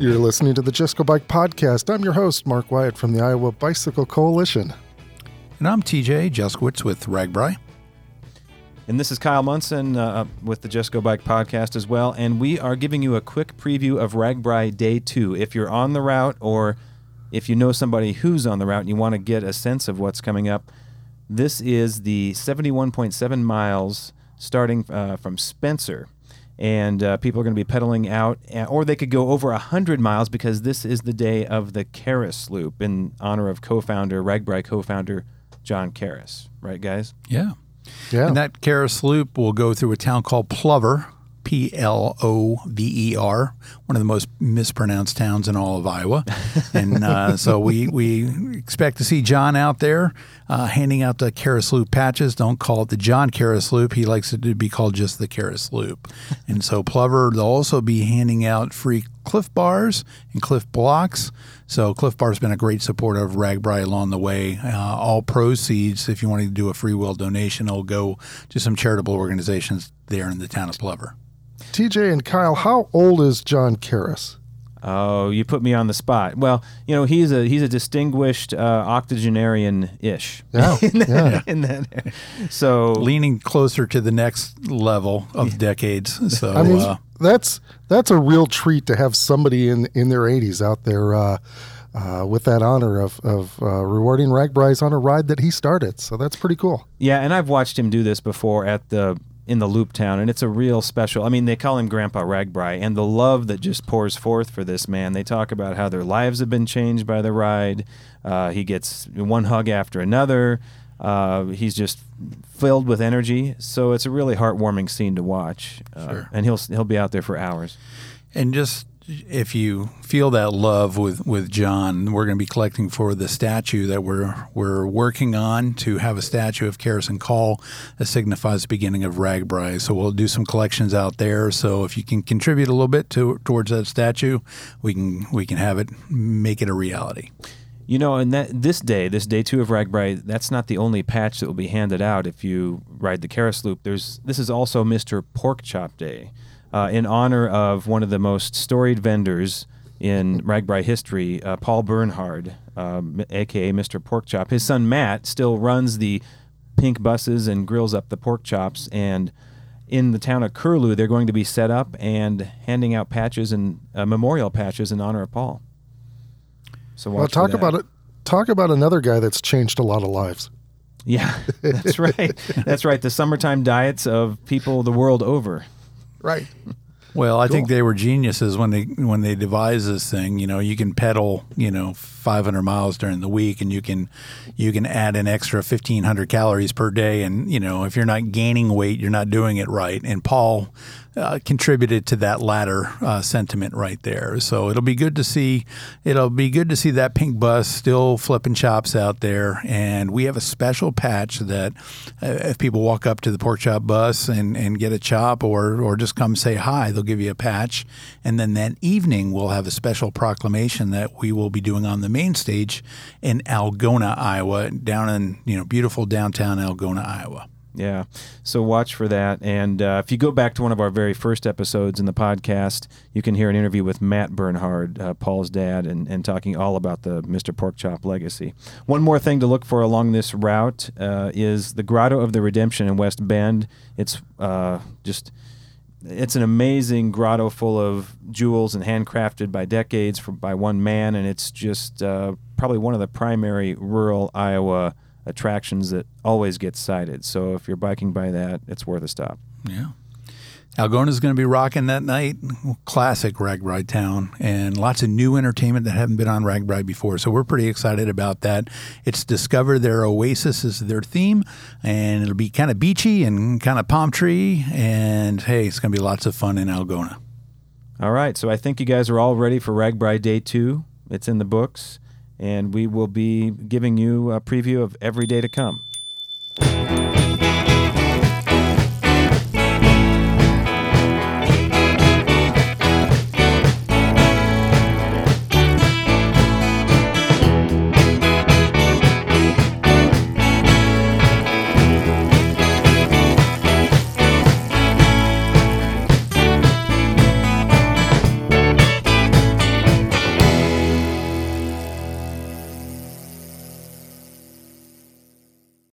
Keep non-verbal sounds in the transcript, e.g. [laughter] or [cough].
You're listening to the Just Go Bike podcast. I'm your host, Mark Wyatt from the Iowa Bicycle Coalition. And I'm TJ Juskiewicz with RAGBRAI. And this is Kyle Munson uh, with the Just Go Bike podcast as well. And we are giving you a quick preview of RAGBRAI Day 2. If you're on the route or if you know somebody who's on the route and you want to get a sense of what's coming up, this is the 71.7 miles starting uh, from Spencer. And uh, people are going to be pedaling out, uh, or they could go over 100 miles because this is the day of the Karras Loop in honor of co founder, RAGBRAI co founder John Karras. Right, guys? Yeah. Yeah. And that Karas Loop will go through a town called Plover, P L O V E R, one of the most mispronounced towns in all of Iowa. [laughs] and uh, so we, we expect to see John out there uh, handing out the Karras Loop patches. Don't call it the John Karras Loop. He likes it to be called just the Karras Loop. [laughs] and so Plover, they'll also be handing out free Clif Bars and Clif Bloks. So Clif Bar's been a great supporter of RAGBRAI along the way. Uh, all proceeds, if you want to do a free will donation, will go to some charitable organizations there in the town of Plover. TJ and Kyle, how old is John Karras? Oh, you put me on the spot. Well, you know he's a he's a distinguished uh, octogenarian ish. Yeah, [laughs] in that, yeah. in that- so Leaning closer to the next level of decades. So I mean, uh, that's that's a real treat to have somebody in in their 80s out there uh, uh, with that honor of of uh, rewarding RAGBRAI's on a ride that he started. So that's pretty cool. yeah, and I've watched him do this before at the in the Loop Town, and it's a real special. I mean, they call him Grandpa Ragbrai, and the love that just pours forth for this man. They talk about how their lives have been changed by the ride. Uh, he gets one hug after another. Uh, he's just filled with energy, so it's a really heartwarming scene to watch. Uh, Sure. And he'll he'll be out there for hours. And just if you feel that love with, with John, we're going to be collecting for the statue that we're we're working on to have a statue of Karras and Kaul that signifies the beginning of RAGBRAI. So we'll do some collections out there. So if you can contribute a little bit to towards that statue, we can we can have it make it a reality. You know, and that this day, this day two of Ragbrai, that's not the only patch that will be handed out if you ride the Karras Loop. There's this is also Mr. Pork Chop Day, uh, in honor of one of the most storied vendors in Ragbrai history, uh, Paul Bernhard, um, aka Mr. Pork Chop. His son Matt still runs the pink buses and grills up the pork chops and. In the town of Curlew, they're going to be set up and handing out patches and uh, memorial patches in honor of Paul. So Well, talk about it. Talk about another guy that's changed a lot of lives. Yeah, [laughs] that's right. [laughs] That's right. The summertime diets of people the world over. Right. Well, I think they were geniuses when they when they devised this thing. You know, you can pedal, you know, 500 miles during the week, and you can you can add an extra 1,500 calories per day. And you know, if you're not gaining weight, you're not doing it right. And Paul uh, contributed to that latter uh, sentiment right there. So it'll be good to see. It'll be good to see that pink bus still flipping chops out there. And we have a special patch that uh, if people walk up to the pork chop bus and, and get a chop or or just come say hi, they'll give you a patch. And then that evening we'll have a special proclamation that we will be doing on the main stage in Algona, Iowa, down in you know beautiful downtown Algona, Iowa. Yeah. So watch for that. And uh, if you go back to one of our very first episodes in the podcast, you can hear an interview with Matt Bernhard, uh, Paul's dad, and, and talking all about the Mr. Pork Chop legacy. One more thing to look for along this route uh, is the Grotto of the Redemption in West Bend. It's uh, just. It's an amazing grotto full of jewels and handcrafted by decades for, by one man, and it's just uh, probably one of the primary rural Iowa attractions that always gets cited. So if you're biking by that, it's worth a stop. Yeah. Algona's going to be rocking that night. Classic RAGBRAI town and lots of new entertainment that haven't been on RAGBRAI before. So we're pretty excited about that. It's Discover Their Oasis is their theme, and it'll be kind of beachy and kind of palm tree. And hey, it's going to be lots of fun in Algona. All right, so I think you guys are all ready for RAGBRAI Day 2. It's in the books, and we will be giving you a preview of every day to come.